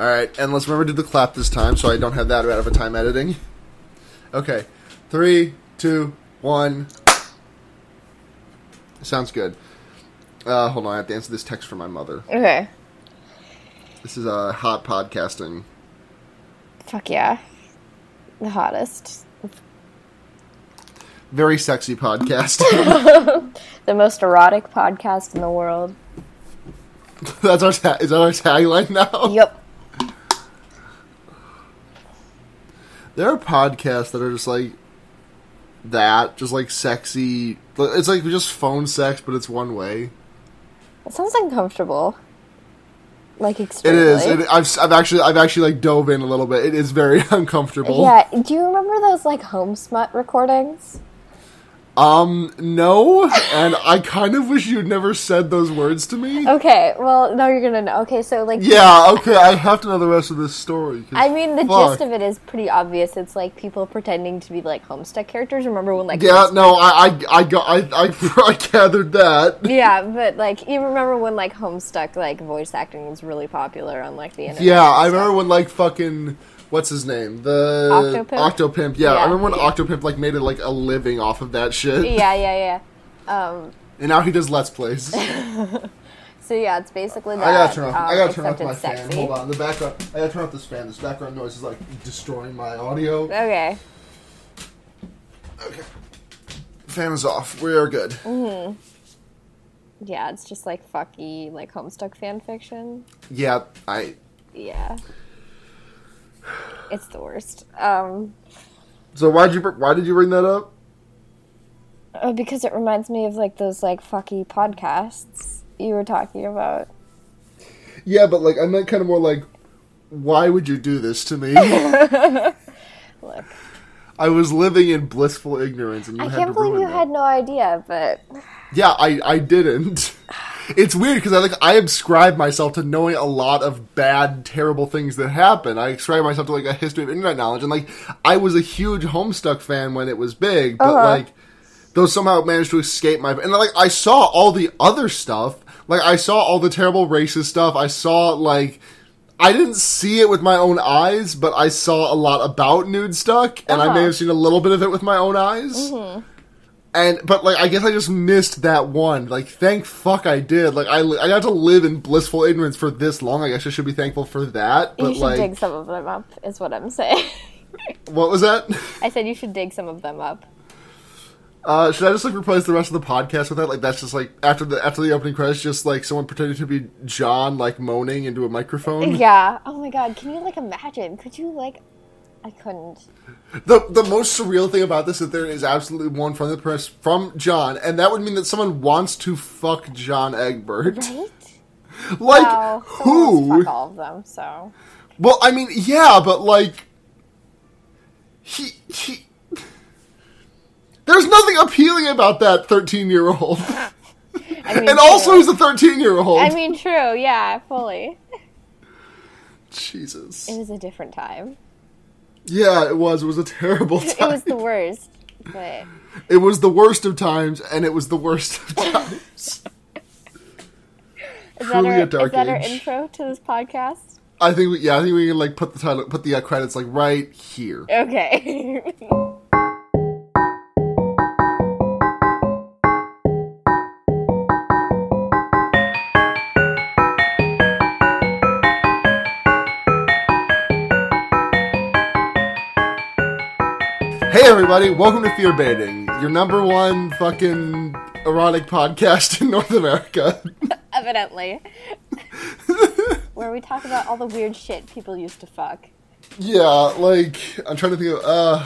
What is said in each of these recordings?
All right, and let's remember to do the clap this time, so I don't have that out of a time editing. Okay, three, two, one. Sounds good. Uh, hold on, I have to answer this text from my mother. Okay. This is uh, hot podcasting. Fuck yeah. The hottest. Very sexy podcast. The most erotic podcast in the world. That's our ta- is that our tagline now? Yep. There are podcasts that are just like that, just like sexy. It's like just phone sex, but it's one way. It sounds uncomfortable. Like It extremely. is. It, I've I've actually I've actually like dove in a little bit. It is very uncomfortable. Yeah. Do you remember those like home smut recordings? Um. No. And I kind of wish you'd never said those words to me. Okay. Well, now you're gonna know. Okay, so like. Yeah. Okay. I have to know the rest of this story. I mean, the fuck. gist of it is pretty obvious. It's like people pretending to be like Homestuck characters. Remember when like Yeah. No. I I I got I I, I gathered that. Yeah, but like you remember when like Homestuck like voice acting was really popular on like the internet. Yeah. I remember when like fucking. What's his name? The Octopimp? Octopimp. Yeah, I remember when Octopimp like made it like a living off of that shit. Yeah, yeah, yeah. Um, And now he does let's plays. so yeah, it's basically that. I gotta turn off. um, I gotta turn off my it's fan. sexy. Hold on. The background. I gotta turn off this fan. This background noise is like destroying my audio. Okay. Okay. Fan is off. We are good. Mhm. Yeah, it's just like fucky like Homestuck fan fiction. Yeah, I. Yeah. It's the worst. Um, So why'd you? Why did you bring that up? uh, because it reminds me of like those like fucky podcasts you were talking about. Yeah, but like I meant kind of more like, why would you do this to me? Look, I was living in blissful ignorance, and you I had can't to believe ruin you had no idea, but Yeah, I I didn't. It's weird because I like I ascribe myself to knowing a lot of bad, terrible things that happen. I ascribe myself to like a history of internet knowledge, and like I was a huge Homestuck fan when it was big, but Uh-huh. like those somehow managed to escape my and like I saw all the other stuff. Like I saw all the terrible racist stuff. I saw like I didn't see it with my own eyes, but I saw a lot about nude stuck, and I may Uh-huh. have seen a little bit of it with my own eyes. And but like I guess I just missed that one. Like thank fuck I did. Like I I got to live in blissful ignorance for this long. I guess I should be thankful for that. But you should like dig some of them up, is what I'm saying. what was that? I said you should dig some of them up. Uh, should I just like replace the rest of the podcast with that? Like that's just like after the after the opening credits, just like someone pretending to be John, like moaning into a microphone. Yeah. Oh my god, can you like imagine? Could you like I couldn't. The the most surreal thing about this is that there is absolutely one from the press from John, and that would mean that someone wants to fuck John Egbert. Right? Like Well, someone wants to who? Fuck all of them, so Well, I mean, yeah, but like he he. There's nothing appealing about that 13 year old. I mean And also, true. he's a 13 year old. I mean true, yeah, fully. Jesus. It was a different time. Yeah, it was. It was a terrible It was the worst. But It was the worst of times, and it was the worst of times. is that, our, is that our intro to this podcast? I think, we, yeah, I think we can like put the title, put the uh, credits like right here. Okay. everybody! Welcome to Fear Baiting, your number one fucking erotic podcast in North America. Evidently. Where we talk about all the weird shit people used to fuck. yeah, like I'm trying to think of. uh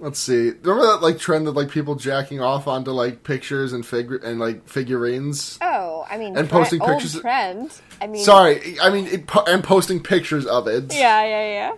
Let's see. Remember that like trend of like people jacking off onto like pictures and figure and like figurines? Oh, I mean, And tre- posting old pictures- trend. I mean, Sorry, I mean, it, and posting pictures of it. Yeah, yeah, yeah.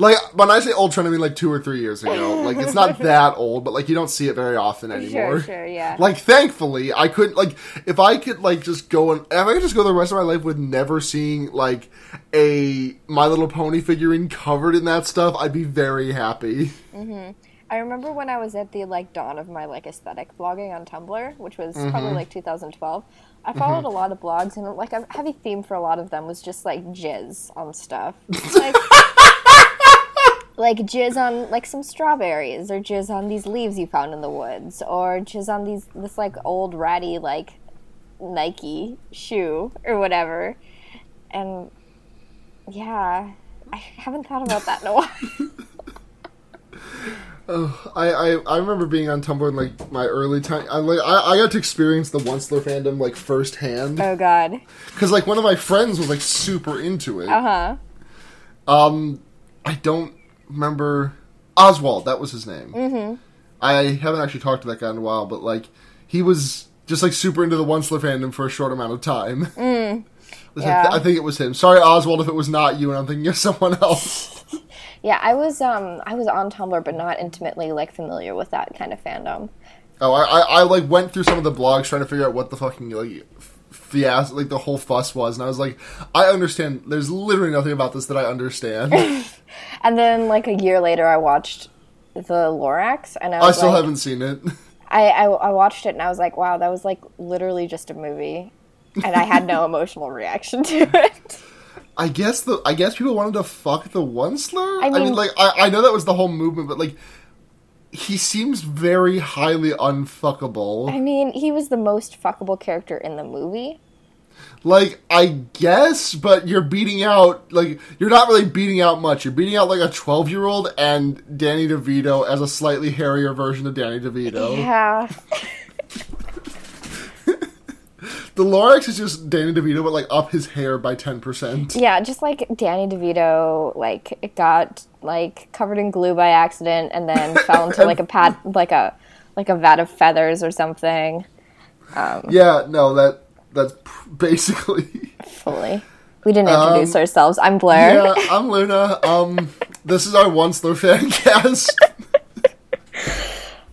Like when I say old trend, I mean like two or three years ago. Like it's not that old, but like you don't see it very often anymore. Sure, sure, yeah. Like thankfully, I couldn't like if I could like just go and if I could just go the rest of my life with never seeing like a My Little Pony figurine covered in that stuff, I'd be very happy. Mm-hmm. I remember when I was at the like dawn of my like aesthetic blogging on Tumblr, which was Mm-hmm. probably like 2012. I followed a lot of blogs, and like a heavy theme for a lot of them was just like jizz on stuff. Like, like jizz on like some strawberries, or jizz on these leaves you found in the woods, or jizz on these this like old ratty like Nike shoe or whatever. And yeah, I haven't thought about that in a while. oh, I, I I remember being on Tumblr in like my early time. I like I, I got to experience the Onceler fandom like firsthand oh god. because like one of my friends was like super into it. Uh huh. Um, I don't remember Oswald. That was his name. Mm-hmm. I haven't actually talked to that guy in a while, but like he was just like super into the Onceler fandom for a short amount of time. Mm. I, Yeah. th- I think it was him. Sorry, Oswald, if it was not you, and I'm thinking of someone else. Yeah, I was um I was on Tumblr, but not intimately like familiar with that kind of fandom. Oh, I, I, I like went through some of the blogs trying to figure out what the fucking like fiasco, like the whole fuss was, and I was like, I understand. There's literally nothing about this that I understand. And then like a year later, I watched the Lorax, and I I still like, haven't seen it. I, I I watched it, and I was like, wow, that was like literally just a movie, and I had no emotional reaction to it. I guess the I guess people wanted to fuck the Onceler. I I mean, mean- like I, I know that was the whole movement, but like he seems very highly unfuckable. I mean, he was the most fuckable character in the movie. Like I guess, but you're beating out like you're not really beating out much. You're beating out like a 12 year old and Danny DeVito as a slightly hairier version of Danny DeVito. Yeah, The Lorax is just Danny DeVito, but like up his hair by 10%. yeah, just like Danny DeVito, like it got like covered in glue by accident, and then fell into like a pad, like a like a vat of feathers or something. Yeah, no, that that's basically. Fully. We didn't introduce ourselves. I'm Blair. Um, yeah, I'm Luna. Um, this is our Once Onceler fan cast.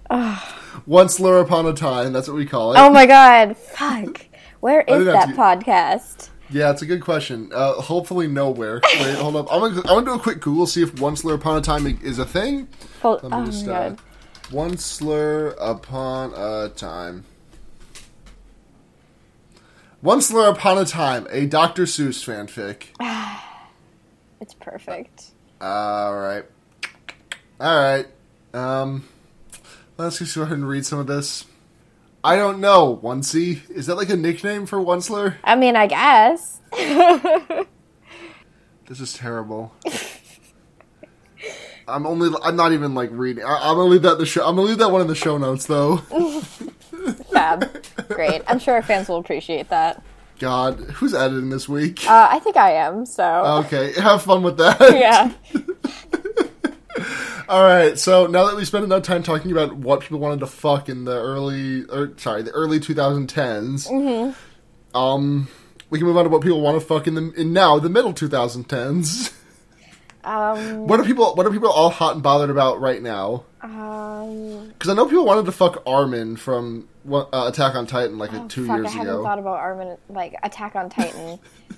Once Onceler upon a time. That's what we call it. Oh my god, fuck. Where is that podcast? Yeah, it's a good question. Uh, hopefully nowhere. Wait, hold up. I'm gonna, I'm gonna do a quick Google see if Onceler upon a time is a thing. Let me oh just my uh, god. Onceler upon a time. Onceler upon a time, a Dr. Seuss fanfic. It's perfect. All right, all right. Um, let's just go ahead and read some of this. I don't know. Oncey is that like a nickname for Onceler? I mean, I guess. This is terrible. I'm only. I'm not even like reading. I, I'm gonna leave that the show. I'm gonna leave that one in the show notes though. Fab. Great. I'm sure our fans will appreciate that. God, who's editing this week? Uh, I think I am, so. Okay, have fun with that. yeah. All right. So now that we spent enough time talking about what people wanted to fuck in the early, or sorry, the early 2010s, Mm-hmm. um, we can move on to what people want to fuck in the in now the middle 2010s. Um, What are people? What are people all hot and bothered about right now? um, Because I know people wanted to fuck Armin from uh, Attack on Titan like oh, two fuck, years I haven't ago. thought about Armin, like, Attack on Titan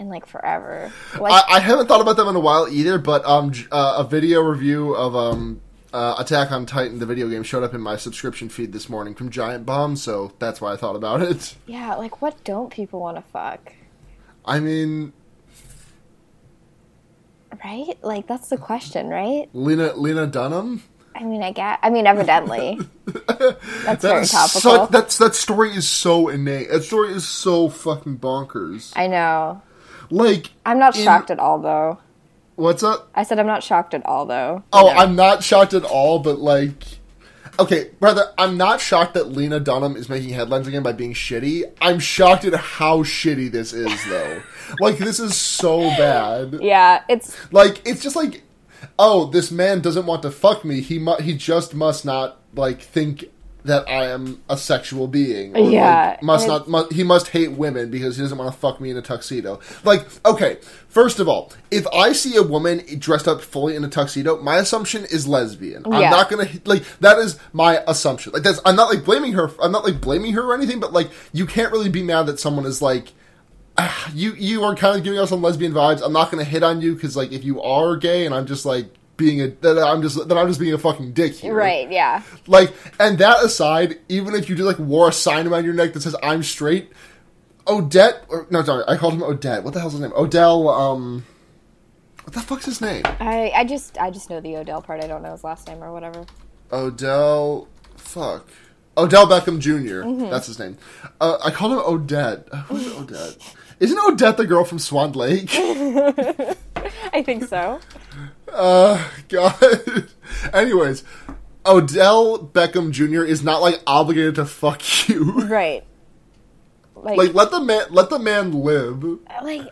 in, like, forever. Like, I, I haven't thought about them in a while either, but um, uh, a video review of um, uh, Attack on Titan, the video game, showed up in my subscription feed this morning from Giant Bomb, so that's why I thought about it. yeah, like, what don't people want to fuck? I mean, Right? Like, that's the question, right? Lena Lena Dunham. I mean, I get. I mean, evidently. That's very topical. such- that's that story is so innate. That story is so fucking bonkers. I know. Like, I'm not In- shocked at all, though. what's up? I said I'm not shocked at all, though. Oh? I'm not shocked at all, but like, okay, brother, I'm not shocked that Lena Dunham is making headlines again by being shitty. I'm shocked at how shitty this is, though. like, this is so bad. Yeah, it's Like, it's just like, oh, this man doesn't want to fuck me. He mu- he just must not like think that I am a sexual being. Yeah, like, must not. Mu- he must hate women because he doesn't want to fuck me in a tuxedo. Like, okay, first of all, if I see a woman dressed up fully in a tuxedo, my assumption is lesbian. I'm not gonna like that is my assumption. Like that's I'm not like blaming her. I'm not like blaming her or anything. But like you can't really be mad that someone is like. "Ah, You you are kind of giving us some lesbian vibes. I'm not going to hit on you because like if you are gay and I'm just like being a that I'm just that I'm just being a fucking dick here. right. Yeah, Like, and that aside, even if you just like wore a sign around your neck that says "I'm straight," Odette. Or, no, sorry, I called him Odette. What the hell's his name? Odell. Um, what the fuck's his name? I, I just I just know the Odell part. I don't know his last name or whatever. Odell. Fuck. Odell Beckham junior That's his name. Uh, I called him Odette. Who's Odette? Isn't Odette the girl from Swan Lake? I think so. Uh, God. Anyways, Odell Beckham Jr. is not like obligated to fuck you. right. Like, Like let the man let the man live. like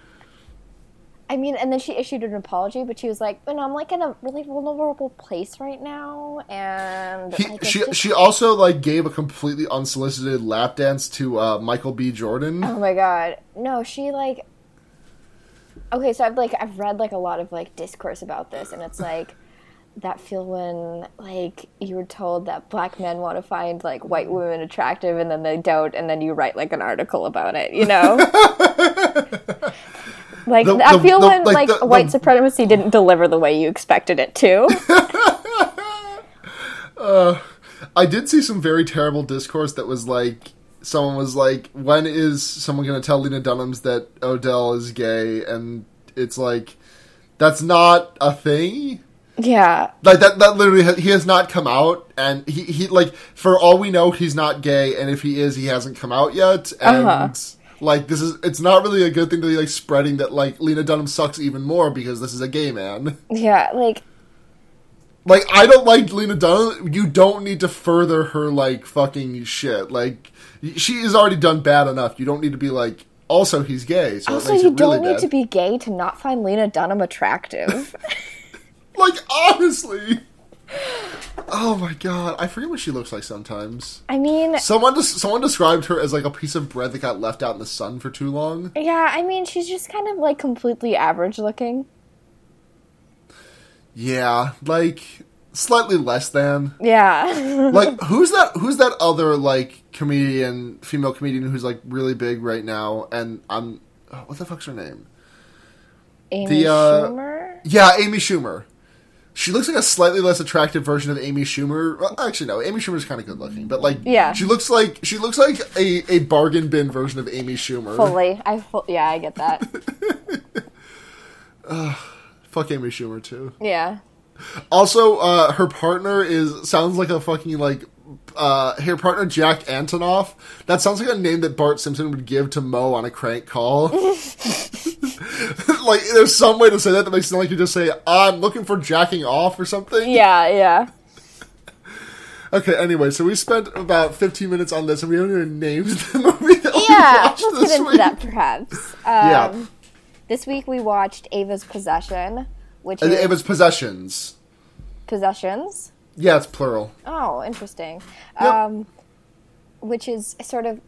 I mean, and then she issued an apology, but she was like, "You know, I'm like in a really vulnerable place right now, and He, like, she just- she also like gave a completely unsolicited lap dance to uh, Michael B. Jordan. Oh my god. No, she like Okay, so I've like I've read like a lot of like discourse about this and it's like that feel when like you were told that black men want to find like white women attractive and then they don't and then you write like an article about it, you know? like The- I feel the- when like, white supremacy didn't deliver the way you expected it to. I did see some very terrible discourse that was like someone was like, "When is someone going to tell Lena Dunham's that Odell is gay?" And it's like, that's not a thing. yeah. Like that. That literally, ha- he has not come out, and he he like for all we know, he's not gay, and if he is, he hasn't come out yet, and. Uh-huh. Like this is, it's not really a good thing to be like spreading that like Lena Dunham sucks even more because this is a gay man. Yeah, like Like I don't like Lena Dunham. You don't need to further her like fucking shit. Like she is already done bad enough. You don't need to be like. Also, he's gay, so also you really don't need bad. to be gay to not find Lena Dunham attractive. Like honestly. Oh my god, I forget what she looks like sometimes. I mean, Someone des- someone described her as like a piece of bread that got left out in the sun for too long. Yeah, I mean, she's just kind of like completely average looking. Yeah, like slightly less than. Yeah. Like who's that? Who's that other like comedian, female comedian who's like really big right now? And I'm oh, what the fuck's her name? Amy The, uh, Schumer? Yeah, Amy Schumer. She looks like a slightly less attractive version of Amy Schumer. Well, actually, no. Amy Schumer's kind of good looking, but like, Yeah. she looks like she looks like a, a bargain bin version of Amy Schumer. Fully. I fu- yeah, I get that. uh, Fuck Amy Schumer too. Yeah. Also, uh, her partner is sounds like a fucking like uh, her partner Jack Antonoff. That sounds like a name that Bart Simpson would give to Moe on a crank call. like, there's some way to say that that makes it sound like you just say, "I'm looking for jacking off" or something. Yeah, yeah. Okay. Anyway, so we spent about 15 minutes on this, and we haven't even named the movie that we Yeah, watched let's this get into week. that perhaps. Um, Yeah. This week we watched Ava's Possession, which And is was possessions. Possessions. Yeah, it's plural. Oh, interesting. Yep. Um, which is sort of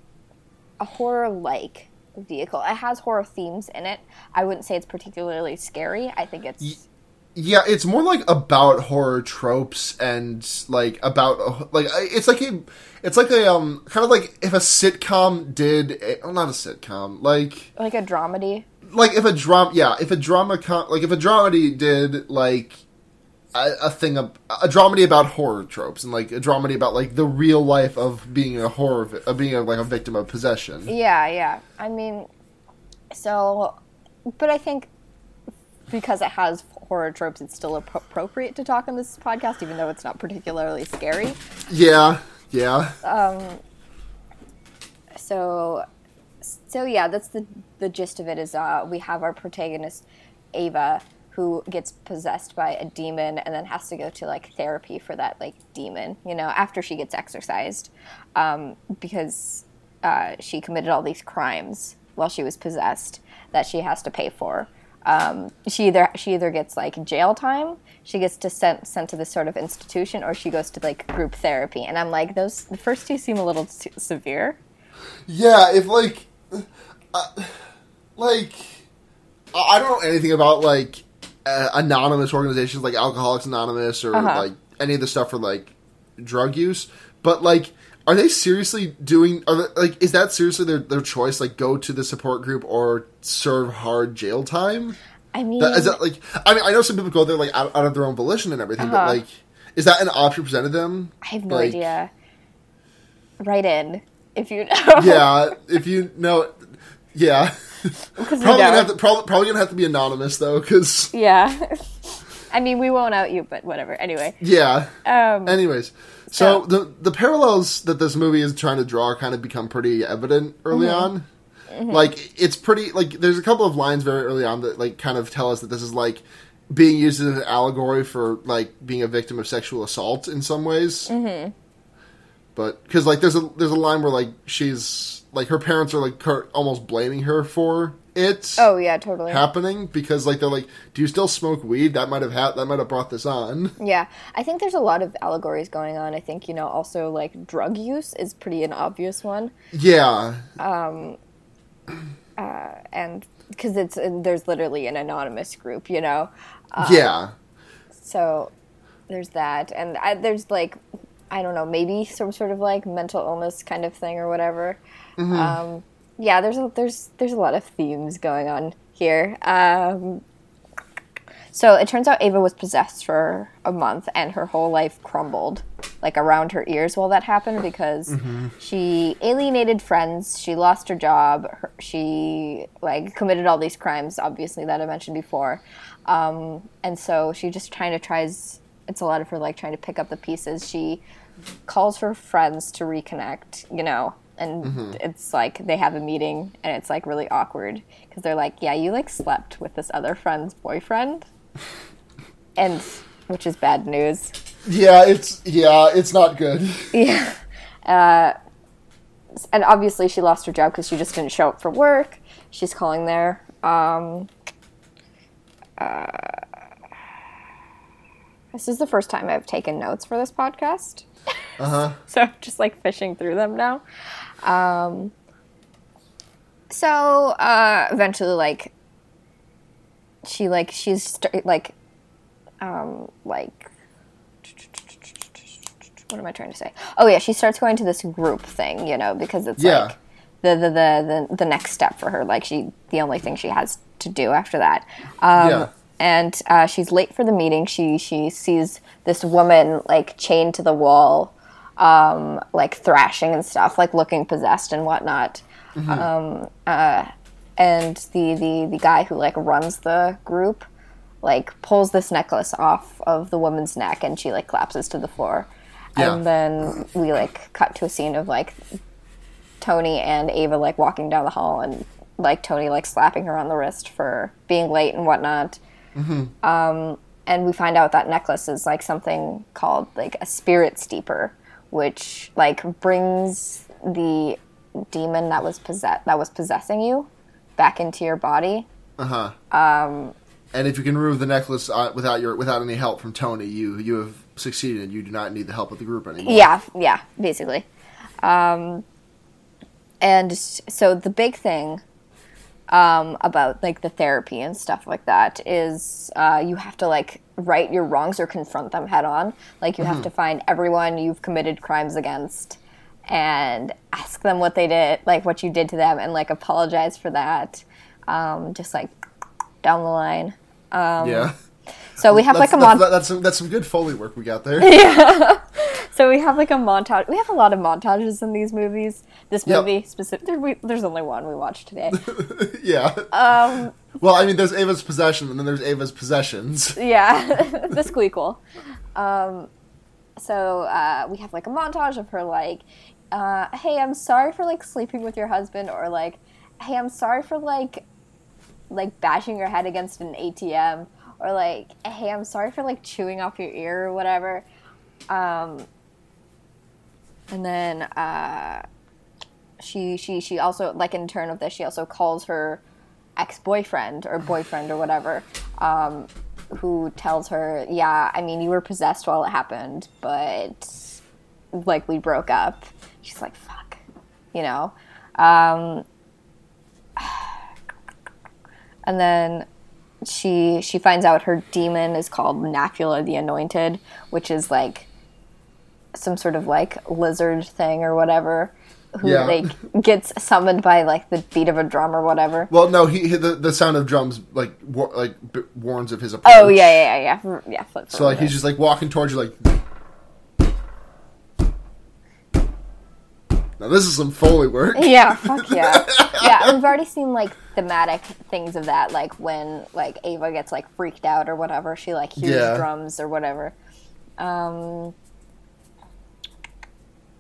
a horror-like vehicle. It has horror themes in it. I wouldn't say it's particularly scary. I think it's Yeah, it's more like about horror tropes and like about like it's like a it's like a um kind of like if a sitcom did a, oh not a sitcom like like a dramedy. like if a drama yeah if a drama com- like if a dramedy did like a, a thing of a dramedy about horror tropes and like a dramedy about like the real life of being a horror vi- of being a, like a victim of possession Yeah, yeah. I mean, so, but I think because it has horror tropes, it's still appro- appropriate to talk on this podcast, even though it's not particularly scary. yeah yeah Um. So, so yeah, that's the the gist of it. Is uh, we have our protagonist Ava who gets possessed by a demon and then has to go to like therapy for that like demon. You know, after she gets exorcised, um, because uh, she committed all these crimes while she was possessed that she has to pay for. Um, she either she either gets like jail time, she gets to sent sent to this sort of institution, or she goes to like group therapy. And I'm like, those the first two seem a little too severe. Yeah, if like, uh, like, I I don't know anything about like uh, anonymous organizations like Alcoholics Anonymous or Uh-huh. like any of the stuff for like drug use, but like, are they seriously doing? Are they, like, is that seriously their their choice? Like, go to the support group or serve hard jail time? I mean, That, is that like? I mean, I know some people go there like out, out of their own volition and everything, but Uh-huh. like, is that an option presented them? I have no like- idea. Write in if you know. yeah, if you know, Yeah. Probably, gonna have to, probably, probably gonna have to be anonymous though, because Yeah. I mean, we won't out you, but whatever. Anyway. yeah. Um, Anyways, so So- the the parallels that this movie is trying to draw kind of become pretty evident early on. Like it's pretty like there's a couple of lines very early on that like kind of tell us that this is like being used as an allegory for like being a victim of sexual assault in some ways. Mm-hmm. But because like there's a there's a line where like she's like her parents are like almost blaming her for it oh, yeah, totally. happening because like they're like, do you still smoke weed? That might have ha- that might have brought this on. Yeah, I think there's a lot of allegories going on. I think, you know, also like drug use is pretty an obvious one. Yeah, Um, uh, And because it's, there's literally an anonymous group, you know? yeah. So there's that. And I, there's like, I don't know, maybe some sort of like mental illness kind of thing or whatever. Um, yeah, there's a, there's there's a lot of themes going on here. Um, so it turns out Ava was possessed for a month, and her whole life crumbled, like around her ears while that happened, because she alienated friends, she lost her job, her, she like committed all these crimes, obviously that I mentioned before, um, and so she just kind of tries. It's a lot of her like trying to pick up the pieces. She calls her friends to reconnect, you know, and it's like they have a meeting and it's like really awkward because they're like, yeah, you like slept with this other friend's boyfriend, and which is bad news. Yeah, it's yeah, it's not good. Yeah. Uh, and obviously she lost her job because she just didn't show up for work. She's calling there. Um, uh, this is the first time I've taken notes for this podcast. Uh huh. so I'm just like fishing through them now. Um, so uh, eventually, like she like she's st- like um like what am I trying to say? Oh yeah, she starts going to this group thing, you know, because it's Yeah. like the, the the the the next step for her. Like she, the only thing she has to do after that. Um, Yeah. And uh, she's late for the meeting. She she sees this woman like chained to the wall, um, like thrashing and stuff, like looking possessed and whatnot. Um, uh, and the, the the guy who like runs the group like pulls this necklace off of the woman's neck and she like collapses to the floor. Yeah. and then we like cut to a scene of like tony and ava like walking down the hall and like tony like slapping her on the wrist for being late and whatnot. Um, and we find out that necklace is like something called like a spirit steeper which like brings the demon that was possess- that was possessing you back into your body Uh huh. Um. And if you can remove the necklace uh, without your without any help from Tony, you you have succeeded. You do not need the help of the group anymore. Yeah, yeah, basically. Um, and so the big thing um, about like the therapy and stuff like that is uh, you have to like right your wrongs or confront them head on. Like you have to find everyone you've committed crimes against and ask them what they did, like what you did to them, and like apologize for that. Um, just like down the line. yeah. So we have That's, like a that's, mon- that- that's some that's some good foley work we got there. yeah. So we have like a montage. We have a lot of montages in these movies. This Yep. movie specific. There, we, there's only one we watched today. yeah. Um, well, I mean, there's Ava's possession, and then there's Ava's possessions. yeah, the squeakle. Um, so uh, we have like a montage of her like, uh, "Hey, I'm sorry for like sleeping with your husband," or like, "Hey, I'm sorry for like, like bashing your head against an ATM," or like, "Hey, I'm sorry for like chewing off your ear or whatever." Um, and then uh, she she she also like in turn of this she also calls her ex-boyfriend or boyfriend or whatever um, who tells her yeah i mean you were possessed while it happened but like we broke up she's like fuck you know um, and then she she finds out her demon is called Nafula the Anointed, which is like some sort of like lizard thing or whatever, who Yeah. like gets summoned by like the beat of a drum or whatever. Well, no, he, he the, the sound of drums like war, like b- warns of his oh, approach. Oh yeah, yeah, yeah, yeah, mm, yeah. Flip So like he's just like walking towards you, like Now this is some foley work. Yeah, fuck yeah. yeah, we've already seen like thematic things of that, like when like Ava gets like freaked out or whatever, she like hears Yeah. drums or whatever. Um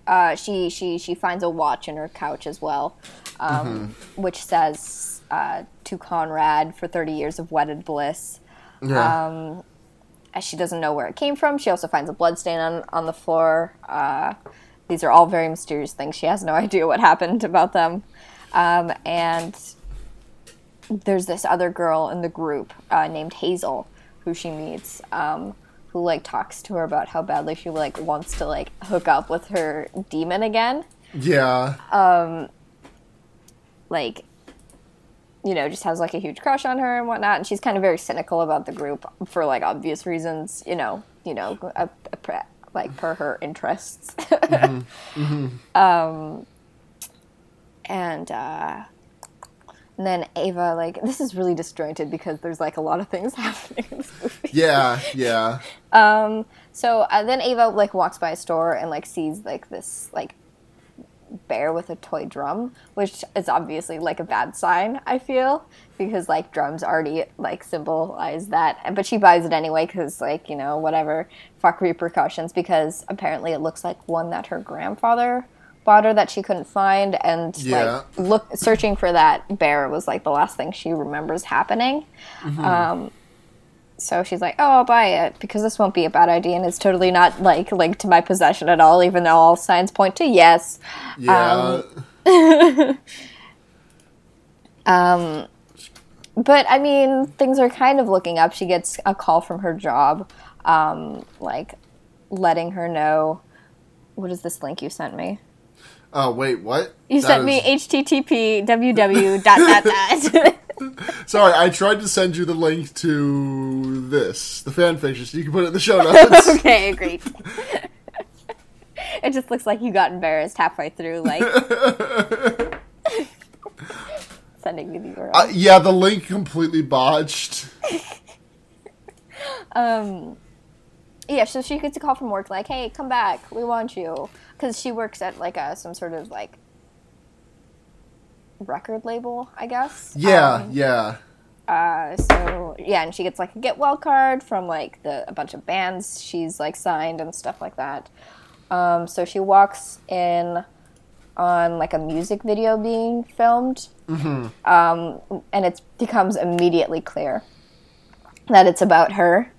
uh, she she she finds a watch in her couch as well, um, which says uh, to Conrad for thirty years of wedded bliss. Yeah. Um, she doesn't know where it came from. She also finds a bloodstain on on the floor. Uh, these are all very mysterious things. She has no idea what happened about them. Um, and there's this other girl in the group uh, named Hazel who she meets, um, who like talks to her about how badly she like wants to like hook up with her demon again. yeah. Um like you know just has like a huge crush on her and whatnot and she's kind of very cynical about the group for like obvious reasons you know you know a, a, like per her interests um and uh and then Ava, like, this is really disjointed because there's like a lot of things happening in this movie. yeah. Yeah. Um, so uh, then Ava like walks by a store and like sees like this like bear with a toy drum, which is obviously like a bad sign. I feel because like drums already like symbolize that, but she buys it anyway because like you know whatever fuck repercussions because apparently it looks like one that her grandfather bought her that she couldn't find and Yeah. like look searching for that bear was like the last thing she remembers happening Um, so she's like, "Oh, I'll buy it because this won't be a bad idea, and it's totally not like linked to my possession at all, even though all signs point to yes." Yeah. Um, But I mean, things are kind of looking up. She gets a call from her job, um, like letting her know. What is this link you sent me? oh wait, what? You That sent me http www dot dot dot. Sorry, I tried to send you the link to this, the fan fiction, so you can put it in the show notes. okay, great. it just looks like you got embarrassed halfway through, like sending me the URL. Uh, yeah, the link completely botched. Um, yeah, so she gets a call from work like, "Hey, come back. We want you." Cuz she works at like a some sort of like record label, I guess. Yeah, Um, yeah. uh, so yeah, and she gets like a get well card from like the a bunch of bands she's like signed and stuff like that. Um, so she walks in on like a music video being filmed, um, and it becomes immediately clear that it's about her.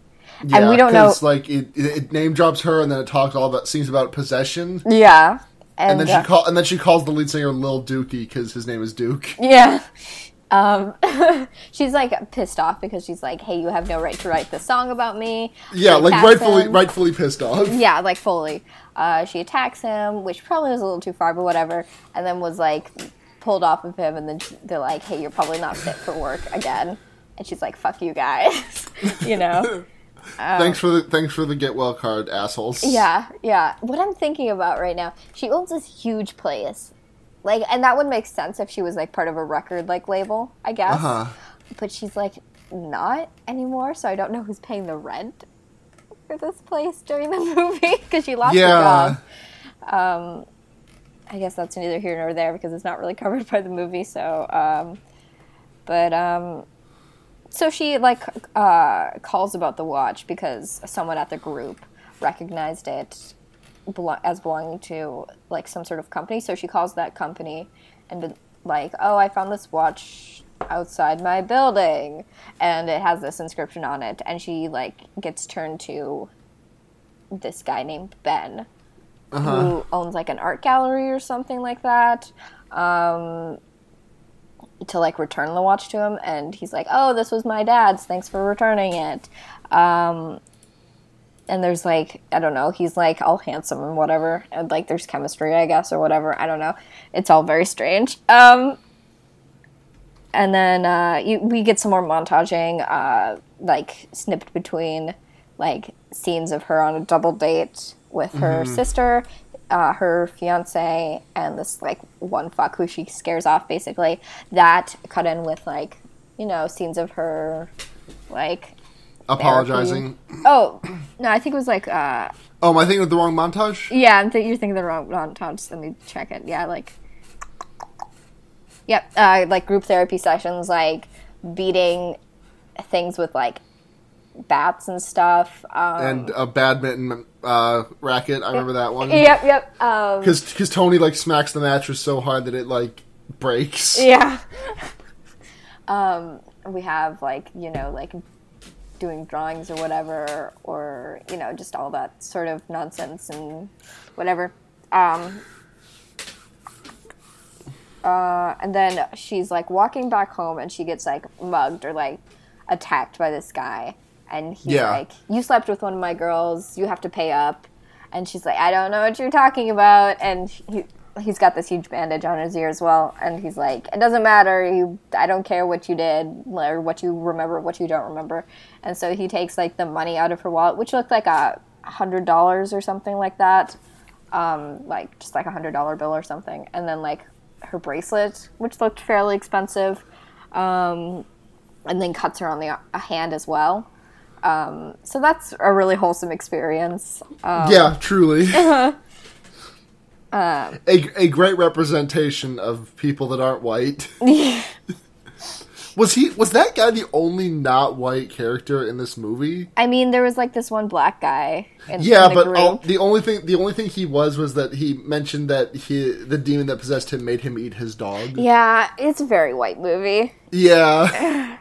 yeah and we don't know- like it, it, it name drops her, and then it talks all about scenes about possession, Yeah, and, and then uh, she call and then she calls the lead singer Lil Dookie because his name is Duke. Yeah. Um, she's like pissed off because she's like, "Hey, you have no right to write this song about me." Yeah, She like rightfully him. rightfully pissed off. Yeah, like fully. Uh, she attacks him, which probably was a little too far, but whatever. And then was like pulled off of him, and then they're like, "Hey, you're probably not fit for work again." And she's like, "Fuck you guys," you know. Thanks for the thanks for the get well card, assholes. Yeah, yeah. What I'm thinking about right now, she owns this huge place. Like, and that would make sense if she was like part of a record like label, I guess. Uh-huh. But she's like not anymore, so I don't know who's paying the rent for this place during the movie because she lost her Yeah. job. I guess that's neither here nor there because it's not really covered by the movie. So, um, but um, so she like uh, calls about the watch because someone at the group recognized it as belonging to like some sort of company. So she calls that company and been like, "Oh, I found this watch outside my building, and it has this inscription on it." And she like gets turned to this guy named Ben, who owns like an art gallery or something like that. Um, to like return the watch to him and he's like oh this was my dad's. Thanks for returning it. Um, and there's like i don't know he's like all handsome and whatever and like there's chemistry i guess or whatever i don't know. It's all very strange. Um, and then uh, you, we get some more montaging uh, like snipped between like scenes of her on a double date with her sister uh, her fiance and this like one fuck who she scares off basically that cut in with like you know scenes of her like Apologizing. oh no i think it was like uh Oh, am I thinking of the wrong montage? Yeah, I'm th- you're thinking the wrong montage. Let me check it. Yeah, like. Yep, uh, like group therapy sessions, like beating things with like bats and stuff. Um, And a badminton uh, racket. I remember that one. yep, yep. Um, Because Tony like smacks the mattress so hard that it like breaks. yeah. um, we have like you know like doing drawings or whatever, or you know just all that sort of nonsense and whatever. Um, uh, and then she's like walking back home, and she gets like mugged or like attacked by this guy, and he's Yeah. like, "You slept with one of my girls. You have to pay up." And she's like, "I don't know what you're talking about," and he. He's got this huge bandage on his ear as well, and he's like, "It doesn't matter. You, I don't care what you did or what you remember, what you don't remember." And so he takes like the money out of her wallet, which looked like a hundred dollars or something like that, um, like just like a hundred dollar bill or something, and then like her bracelet, which looked fairly expensive, um, and then cuts her on the hand as well. Um, so that's a really wholesome experience. Um, Yeah, truly. a, a great representation of people that aren't white. was he was that guy the only not white character in this movie? I mean, there was like this one black guy. In, Yeah, in the but all, the only thing the only thing he was was that he mentioned that he the demon that possessed him made him eat his dog. yeah, it's a very white movie. Yeah.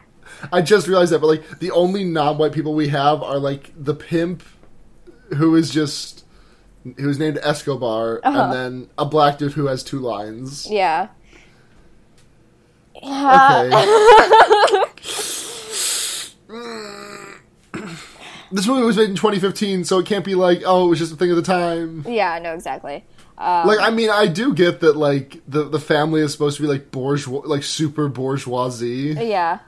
I just realized that, but like the only non-white people we have are like the pimp, who is just who's named Escobar, and then a black dude who has two lines. Yeah. Yeah. Okay. this movie was made in 2015, so it can't be like, oh, it was just a thing of the time. Yeah, no, exactly. Um, Like, I mean, I do get that, like, the, the family is supposed to be, like, bourgeois, like, super bourgeoisie, yeah.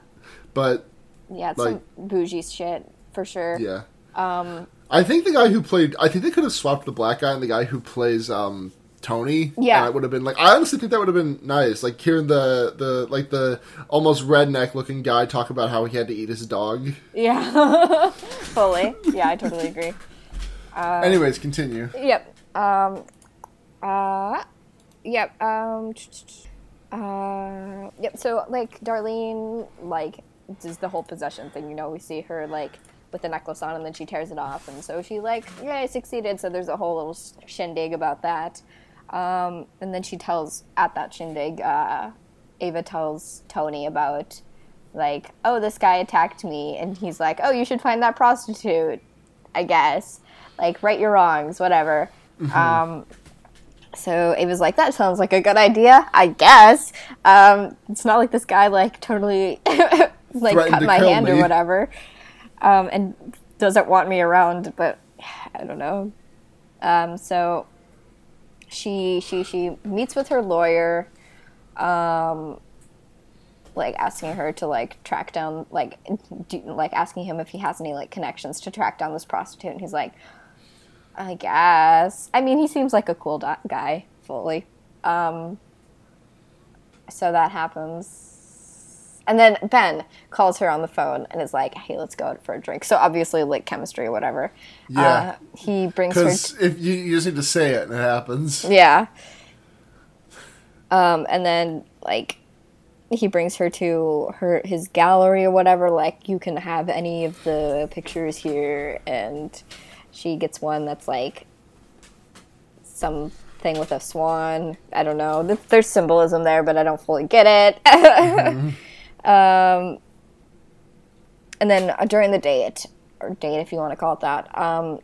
But, Yeah, it's Like- some bougie shit for sure. yeah. Um, I think the guy who played, I think they could have swapped the black guy and the guy who plays, um, Tony. Yeah. And it would have been, like, I honestly think that would have been nice. Like, hearing the, the, like, the almost redneck looking guy talk about how he had to eat his dog. yeah, fully. Yeah, I totally agree. Anyways, continue. Yep. Um, uh, yep. Um, uh, yep. So like Darlene, like does the whole possession thing. You know, we see her like with the necklace on, and then she tears it off, and so she like, yeah, I succeeded. So there's a whole little shindig about that. Um, and then she tells at that shindig, uh, Ava tells Tony about like, oh, this guy attacked me, and he's like, oh, you should find that prostitute. I guess. Like, right your wrongs, whatever. Um, so Ava's like, that sounds like a good idea, I guess. Um, it's not like this guy, like, totally, like, cut my hand or whatever. Um, and doesn't want me around, but I don't know. Um, so she, she, she meets with her lawyer, um, like asking her to like track down like do, like asking him if he has any like connections to track down this prostitute and he's like i guess i mean he seems like a cool do- guy fully um so that happens and then ben calls her on the phone and is like hey let's go out for a drink so obviously like chemistry or whatever Yeah. uh, he brings her Because if you, you just need to say it and it happens. yeah. Um, and then like he brings her to her his gallery or whatever. Like you can have any of the pictures here, and she gets one that's like something with a swan. I don't know. There's symbolism there, but I don't fully get it. um, and then uh, during the date or date, if you want to call it that, um,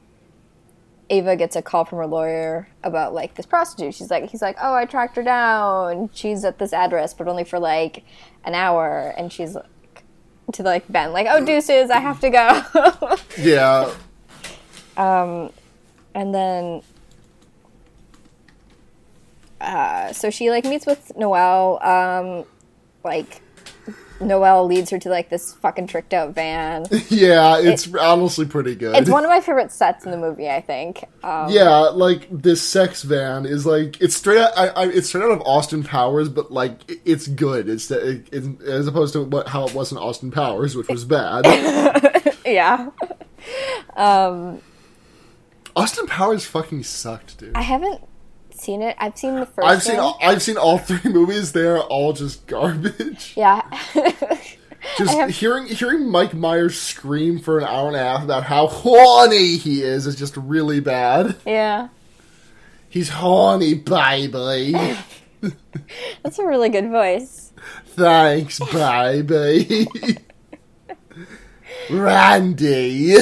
Ava gets a call from her lawyer about like this prostitute. She's like, he's like, oh, I tracked her down. She's at this address, but only for like an hour. And she's like, to like Ben, like, oh, deuces, I have to go. Yeah. Um, and then, uh, so she like meets with Noelle. Um, like, Noelle leads her to like this fucking tricked out van. Yeah, it's honestly pretty good. It's one of my favorite sets in the movie. I think. Um, yeah, like this sex van is like it's straight out. I, I, it's straight out of Austin Powers, but like it, it's good. It's it, it, as opposed to what how it was in Austin Powers, which was bad. yeah. Austin Powers fucking sucked, dude. I haven't seen it. I've seen the 1st I've seen one. all, I've seen all three movies. They're all just garbage. Yeah. Just have- hearing hearing Mike Myers scream for an hour and a half about how horny he is is just really bad. yeah. He's horny, baby. That's a really good voice. Thanks, baby. Randy.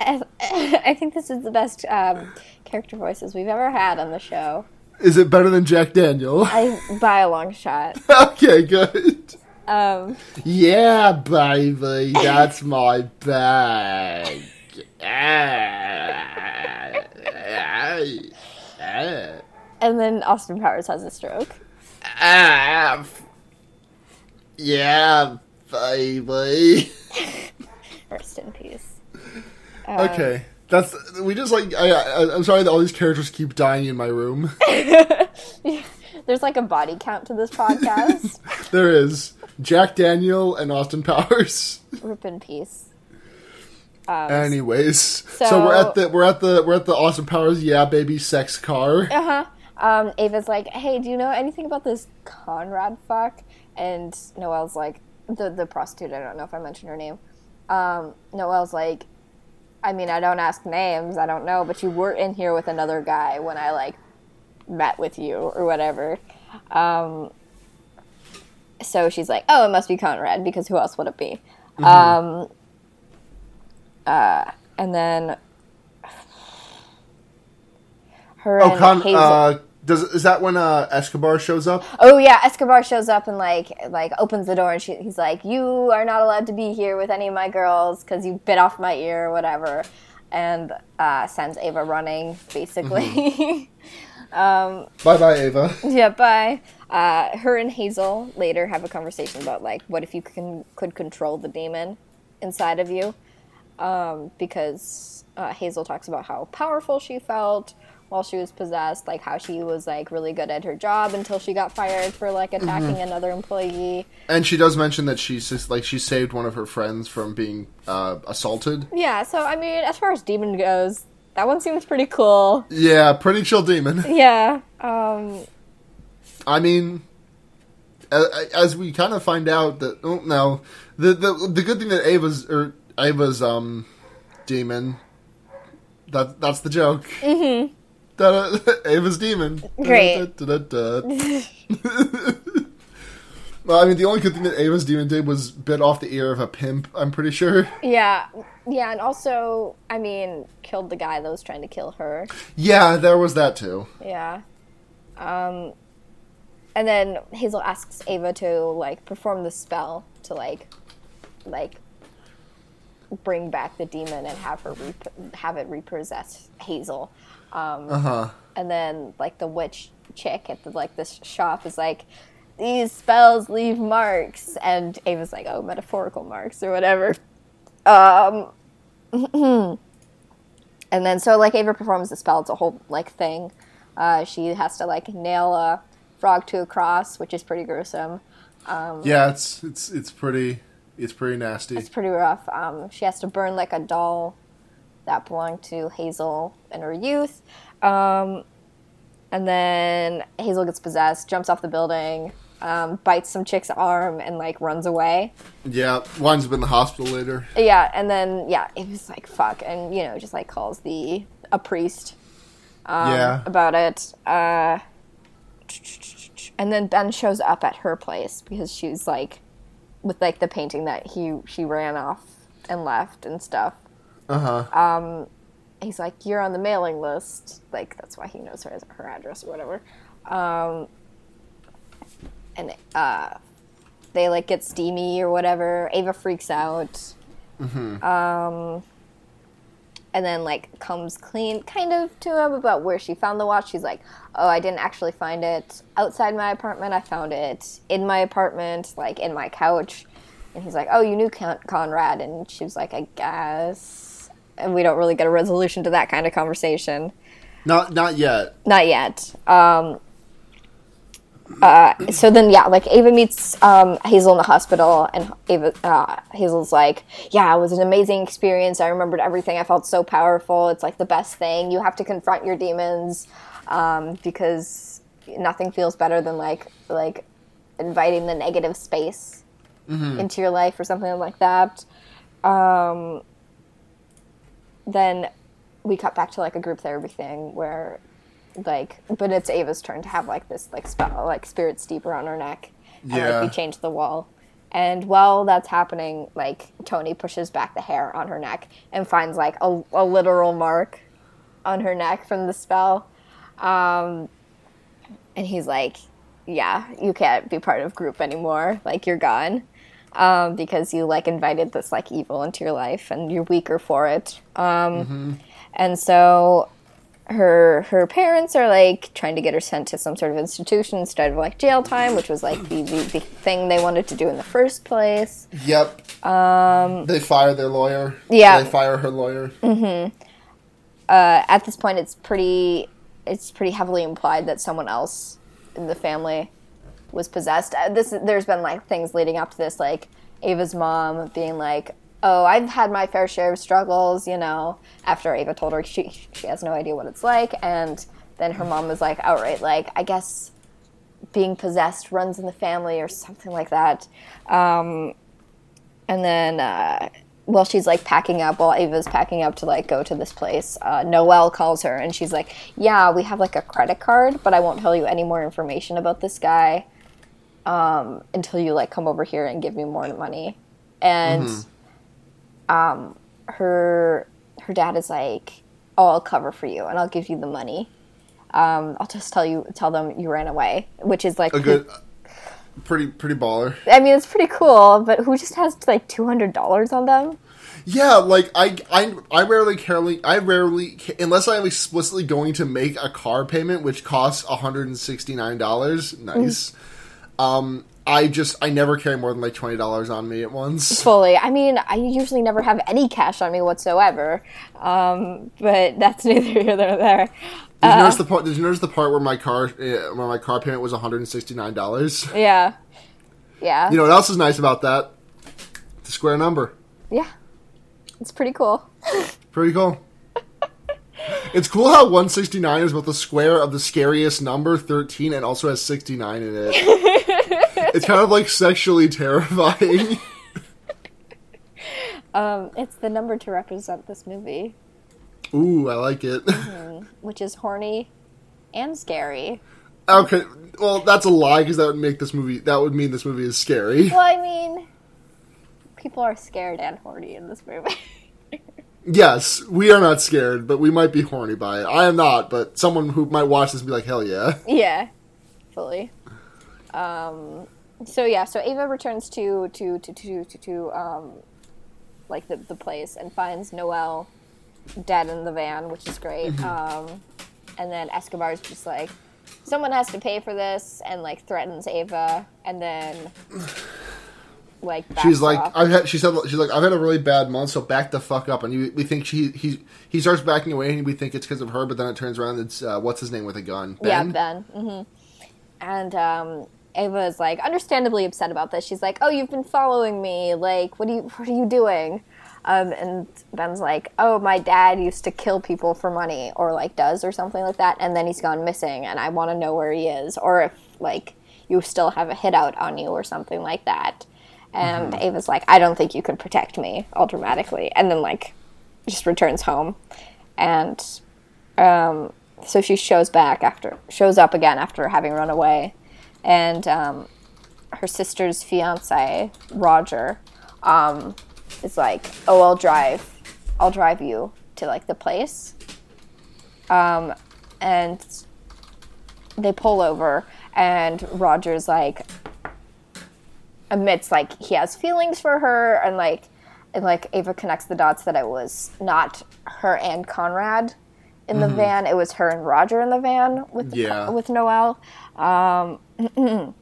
I I think this is the best um, character voices we've ever had on the show. Is it better than Jack Daniel? I by a long shot. okay, good. Um, Yeah, baby, that's my bag. and then Austin Powers has a stroke. Ah, yeah, baby. Rest in peace. Um, Okay, that's we just like I, I I'm sorry that all these characters keep dying in my room. There's like a body count to this podcast. there is Jack Daniel and Austin Powers. Rip in peace. Um, Anyways, so, we're at the we're at the we're at the Austin Powers yeah baby sex car. Uh huh. Um, Ava's like, hey, do you know anything about this Conrad fuck? And Noelle's like, the the prostitute. I don't know if I mentioned her name. Um, Noelle's like, I mean, I don't ask names. I don't know, but you were in here with another guy when I like met with you or whatever. Um, so she's like, oh, it must be Conrad because who else would it be? Um, uh, and then her Oh, and Con, Hazel. uh, does is that when uh, Escobar shows up? Oh yeah, Escobar shows up and like like opens the door and she, he's like, "You are not allowed to be here with any of my girls because you bit off my ear or whatever," and uh, sends Ava running basically. um, Bye bye, Ava. yeah, bye. Uh, her and Hazel later have a conversation about like, what if you can could control the demon inside of you? Um, because uh, Hazel talks about how powerful she felt while she was possessed, like how she was like really good at her job until she got fired for like attacking another employee. And she does mention that she's just like she saved one of her friends from being uh, assaulted. Yeah, so I mean, as far as demon goes, that one seems pretty cool. Yeah, pretty chill demon. Yeah. Um, I mean, as we kind of find out that oh, no, the the the good thing that Ava's or Ava's um demon. That that's the joke. Mm-hmm. Ava's demon. Great. Well, I mean, the only good thing that Ava's demon did was bit off the ear of a pimp. I'm pretty sure. yeah, yeah, and also, I mean, killed the guy that was trying to kill her. Yeah, there was that too. Yeah. Um, and then Hazel asks Ava to like perform the spell to like, like, bring back the demon and have her rep- have it repossess Hazel. Um, Uh huh. and then like the witch chick at the like this shop is like, these spells leave marks, and Ava's like, oh, metaphorical marks or whatever. Um, and then so like Ava performs the spell. It's a whole like thing. Uh, she has to like nail a frog to a cross, which is pretty gruesome. Yeah, it's it's it's pretty it's pretty nasty. It's pretty rough. Um, she has to burn like a doll that belonged to Hazel in her youth. Um, and then Hazel gets possessed, jumps off the building, um, bites some chick's arm, and like runs away. Yeah, winds up in the hospital later. Yeah, and then yeah, it was like fuck, and you know, just like calls the a priest um, yeah. about it. Uh, and then Ben shows up at her place because she's like with like the painting that he she ran off and left and stuff. Uh huh. He's like, "You're on the mailing list." Like that's why he knows her her address or whatever. Um, and uh, they like get steamy or whatever. Ava freaks out. Um, and then like comes clean kind of to him about where she found the watch. She's like, "Oh, I didn't actually find it outside my apartment. I found it in my apartment, like in my couch." And he's like, "Oh, you knew Con- Conrad?" And she was like, "I guess." And we don't really get a resolution to that kind of conversation. Not not yet. Not yet. Um, uh, so then yeah, like Ava meets um, Hazel in the hospital, and Ava uh, Hazel's like, yeah, it was an amazing experience. I remembered everything. I felt so powerful. It's like the best thing. You have to confront your demons um, because nothing feels better than like like inviting the negative space into your life or something like that. Um, then we cut back to like a group therapy thing where like but it's Ava's turn to have like this like spell like spirit steeper on her neck. And Yeah. like we change the wall. And while that's happening like Tony pushes back the hair on her neck and finds like a, a literal mark on her neck from the spell. Um and he's like yeah you can't be part of group anymore. Like you're gone. Um, because you like invited this like evil into your life and you're weaker for it. Um, and so her her parents are like trying to get her sent to some sort of institution instead of like jail time which was like the, the, the thing they wanted to do in the first place Yep. Um, they fire their lawyer. Yeah. They fire her lawyer. Mm-hmm. Uh, at this point it's pretty it's pretty heavily implied that someone else in the family was possessed uh, this there's been like things leading up to this like ava's mom being like oh i've had my fair share of struggles you know after ava told her she, she has no idea what it's like. And then her mom was like outright like i guess being possessed runs in the family or something like that. Um, and then uh, while she's like packing up while ava's packing up to like go to this place. Uh, noelle calls her and she's like yeah we have like a credit card but i won't tell you any more information about this guy um, until you like come over here and give me more money. And um, her her dad is like oh i'll cover for you and i'll give you the money um, i'll just tell you tell them you ran away which is like A good, pretty, pretty baller. I mean, it's pretty cool, but who just has like two hundred dollars on them? Yeah, like I, I, I rarely carefully, I rarely, unless I'm explicitly going to make a car payment, which costs hundred and sixty nine dollars. Nice. Um, I just, I never carry more than like twenty dollars on me at once. Fully. I mean, I usually never have any cash on me whatsoever. Um, but that's neither here nor there. Did you notice the part? Did you notice the part where my car, uh, where my car payment was one hundred and sixty nine dollars? Yeah. Yeah. You know what else is nice about that? The square number. yeah. It's pretty cool. Pretty cool. It's cool how 169 is both the square of the scariest number, 13, and also has 69 in it. It's kind of like sexually terrifying. Um, it's the number to represent this movie, Ooh, I like it. which is horny and scary. Okay, well, that's a lie because that would make this movie, that would mean this movie is scary. Well, I mean, people are scared and horny in this movie. Yes, we are not scared, but we might be horny by it. I am not, but someone who might watch this and be like, hell yeah. Yeah, fully. Um, so yeah, so Ava returns to to to to to, to um, like the the place and finds Noelle dead in the van, which is great. Um, and then Escobar's just like, someone has to pay for this, and like threatens Ava, and then like She's like, off. I've had. She said, she's like, I've had a really bad month, so back the fuck up. And you, we think she, he, he starts backing away, and we think it's because of her, but then it turns around, it's uh, what's his name with a gun? Yeah, Ben. hmm And um, Ava is like understandably upset about this. She's like, "Oh, you've been following me. Like, what are you? What are you doing?" Um, and Ben's like, "Oh, my dad used to kill people for money, or like does, or something like that. And then he's gone missing, and I want to know where he is, or if like you still have a hit out on you, or something like that." And Ava's like, "I don't think you could protect me," all dramatically, and then like just returns home, and um, so she shows back after shows up again after having run away and um, her sister's fiance roger um, is like oh i'll drive i'll drive you to like the place. Um, and they pull over and roger's like admits like he has feelings for her and like and like ava connects the dots that it was not her and conrad in the van. It was her and roger in the van with Yeah. with noelle um,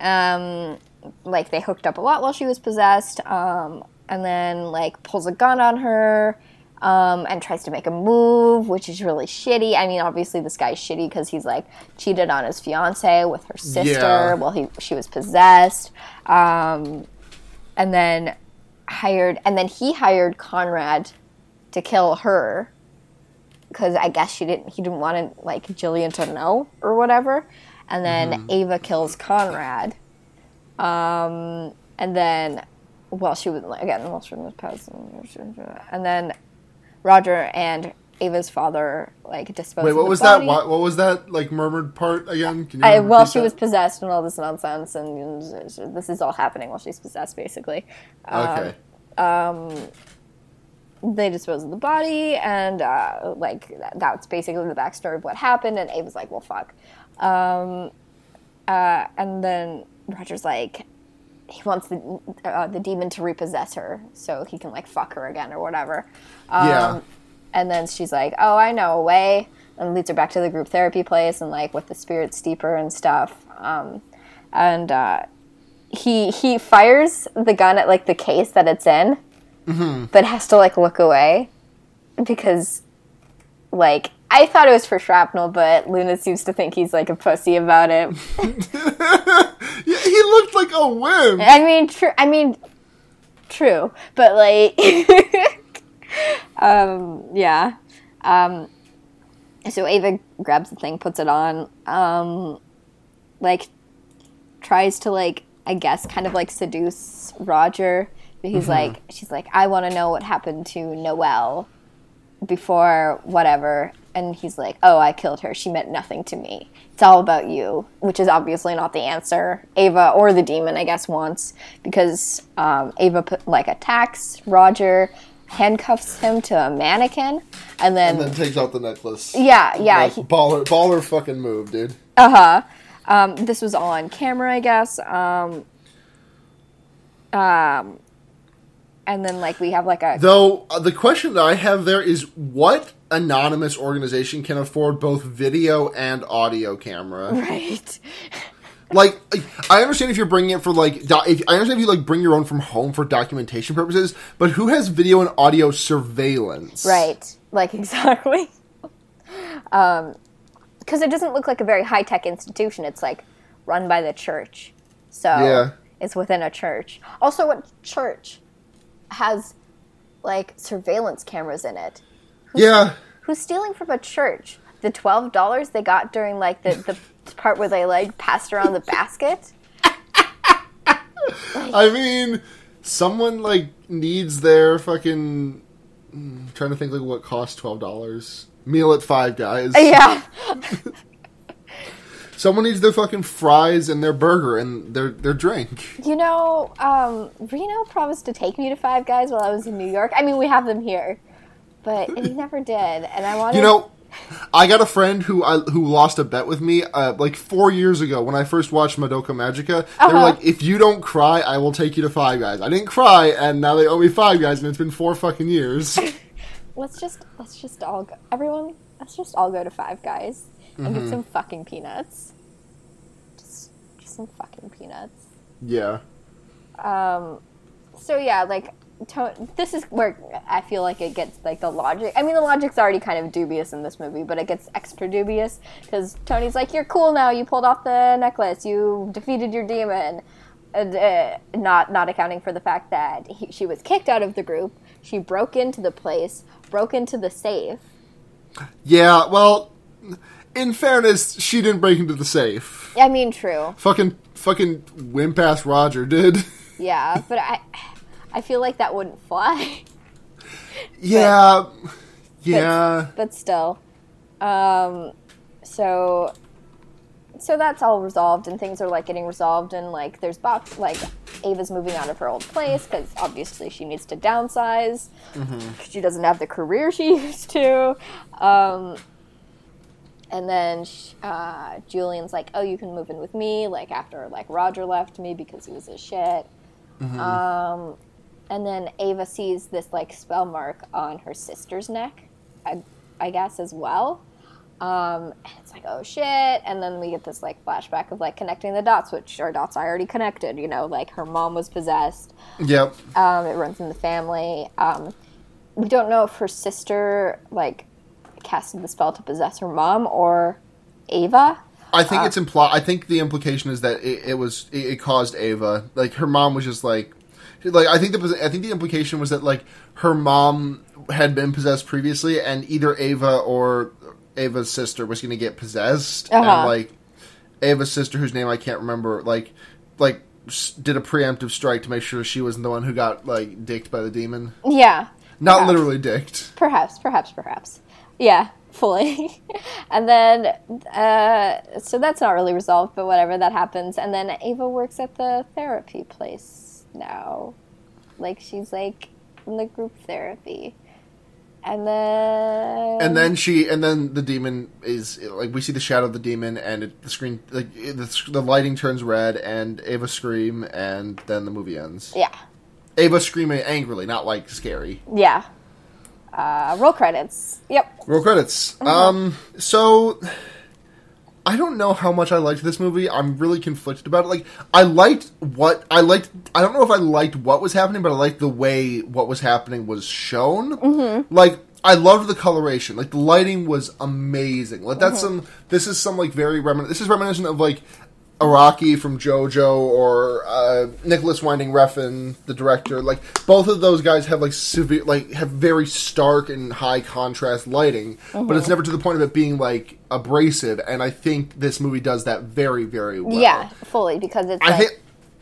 um like they hooked up a lot while she was possessed um and then like pulls a gun on her um, and tries to make a move, which is really shitty. I mean, obviously this guy's shitty because he's like cheated on his fiance with her sister Yeah. while he she was possessed, um, and then hired and then he hired Conrad to kill her because I guess she didn't he didn't want to like Jillian to know or whatever, and then mm-hmm. Ava kills Conrad, um, and then well she was again while she was passing, and then Roger and Ava's father like disposed. Wait, of what the was body. that? What, what was that like murmured part again? Can you I, well, she that? was possessed and all this nonsense, and this is all happening while she's possessed, basically. Um, okay. Um, they dispose of the body and uh, like that, that's basically the backstory of what happened. And ava's like well fuck. Um, uh, and then roger's like he wants the uh, the demon to repossess her so he can like fuck her again or whatever. Um, yeah. and then she's like oh i know a way. And leads her back to the group therapy place and like with the spirit steeper and stuff. Um, and uh, he he fires the gun at like the case that it's in but has to like look away because like I thought it was for shrapnel, but Luna seems to think he's like a pussy about it. Yeah, he looked like a wimp. I mean, true. I mean, true, but like, um, yeah. Um, so Ava grabs the thing, puts it on, um, like, tries to like, I guess, kind of like seduce Roger. He's like, she's like, I want to know what happened to Noelle before whatever. And he's like, oh, I killed her. She meant nothing to me. It's all about you, which is obviously not the answer. Ava or the demon, I guess, wants because um, Ava put, like attacks Roger, handcuffs him to a mannequin, and then, And then takes out the necklace. yeah, yeah, Like, he- baller, baller fucking move, dude. uh huh. Um, this was all on camera, I guess. Um, um, and then like we have like a Though uh, the question that I have there is, what anonymous organization can afford both video and audio camera? right. like, I understand if you're bringing it for like, do- if, I understand if you like bring your own from home for documentation purposes, but who has video and audio surveillance? Right. Like exactly. Um, because it doesn't look like a very high tech institution. It's like run by the church, so Yeah. it's within a church. Also, what church has like surveillance cameras in it? Yeah. Who's stealing from a church? The twelve dollars they got during like the the part where they like passed around the basket. I mean, someone like needs their fucking. mm, trying to think like what costs twelve dollars. Meal at Five Guys. Yeah. Someone needs their fucking fries and their burger and their their drink. You know, um, Reno promised to take me to Five Guys while I was in New York. I mean, we have them here, but he never did. And I wanted. You know, I got a friend who I, who lost a bet with me uh, like four years ago when I first watched Madoka Magica. They were Uh-huh. like, "If you don't cry, I will take you to Five Guys." I didn't cry, and now they owe me Five Guys, and it's been four fucking years. let's just let's just all go. Everyone, let's just all go to Five Guys and get some fucking peanuts. Just, just some fucking peanuts. yeah, Um, so yeah, like to- this is where I feel like it gets like the logic. I mean, the logic's already kind of dubious in this movie, but it gets extra dubious because Tony's like, "You're cool now. You pulled off the necklace. You defeated your demon." And, uh, not not accounting for the fact that he, she was kicked out of the group. She broke into the place, broke into the safe. yeah. Well, in fairness, she didn't break into the safe. I mean, true, Fucking fucking wimp ass Roger did. yeah, but I I feel like that wouldn't fly. yeah, yeah. but still. Um, so, so that's all resolved, and things are like getting resolved, and like there's box like Ava's moving out of her old place because obviously she needs to downsize. Because she doesn't have the career she used to. Um, and then sh- uh, Jillian's like, "Oh, you can move in with me." Like after like Roger left me because he was a shit. Um, and then Ava sees this like spell mark on her sister's neck, I, I guess as well. Um, and it's like, oh shit! And then we get this like flashback of like connecting the dots, which are dots I already connected. You know, like her mom was possessed. Yep. Um, it runs in the family. Um, we don't know if her sister like casted the spell to possess her mom or Ava. I think it's implied. I think the implication is that it, it was it, it caused Ava. Like her mom was just like, like I think the I think the implication was that like her mom had been possessed previously, and either Ava or Ava's sister was going to get possessed, Uh-huh. and like Ava's sister, whose name I can't remember, like like s- did a preemptive strike to make sure she wasn't the one who got like dicked by the demon. Yeah, Not Perhaps. literally dicked. perhaps, perhaps, perhaps. Yeah, fully. and then, uh, so that's not really resolved, but whatever, that happens. And then Ava works at the therapy place now. Like, she's like in the group therapy. And then. And then she, and then the demon is like we see the shadow of the demon, and it, the screen, like the, the lighting turns red, and Ava scream, and then the movie ends. Yeah, Ava screaming angrily, not like scary. yeah. Uh, roll credits. Yep. Roll credits. Um, so I don't know how much I liked this movie. I'm really conflicted about it. Like I liked what I liked. I don't know if I liked what was happening, but I liked the way what was happening was shown. Mm-hmm. Like I loved the coloration. Like the lighting was amazing. Like that's some. This is some like very remin. This is reminiscent of like. Araki from JoJo or uh, Nicolas Winding Refn, the director, like both of those guys have like severe, like have very stark and high contrast lighting, but it's never to the point of it being like abrasive. And I think this movie does that very, very well. Yeah, fully, because it's I like. think